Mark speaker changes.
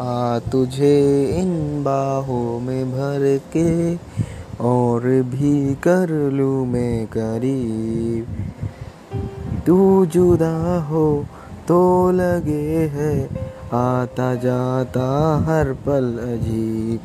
Speaker 1: आ तुझे इन बाहों में भर के और भी कर लूँ मैं करीब। तू जुदा हो तो लगे है, आता जाता हर पल अजीब।